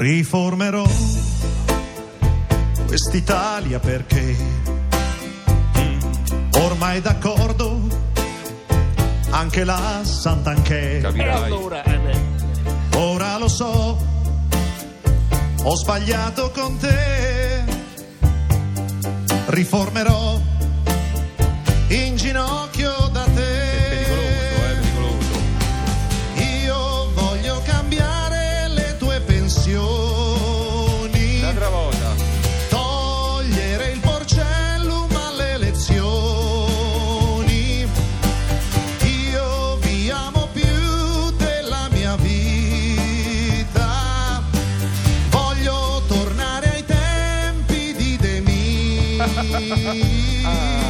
riformerò quest'Italia perché ormai d'accordo anche la Sant'Anché. E Capirai. allora, Ora lo so, ho sbagliato con te. Riformerò in ginocchio 啊。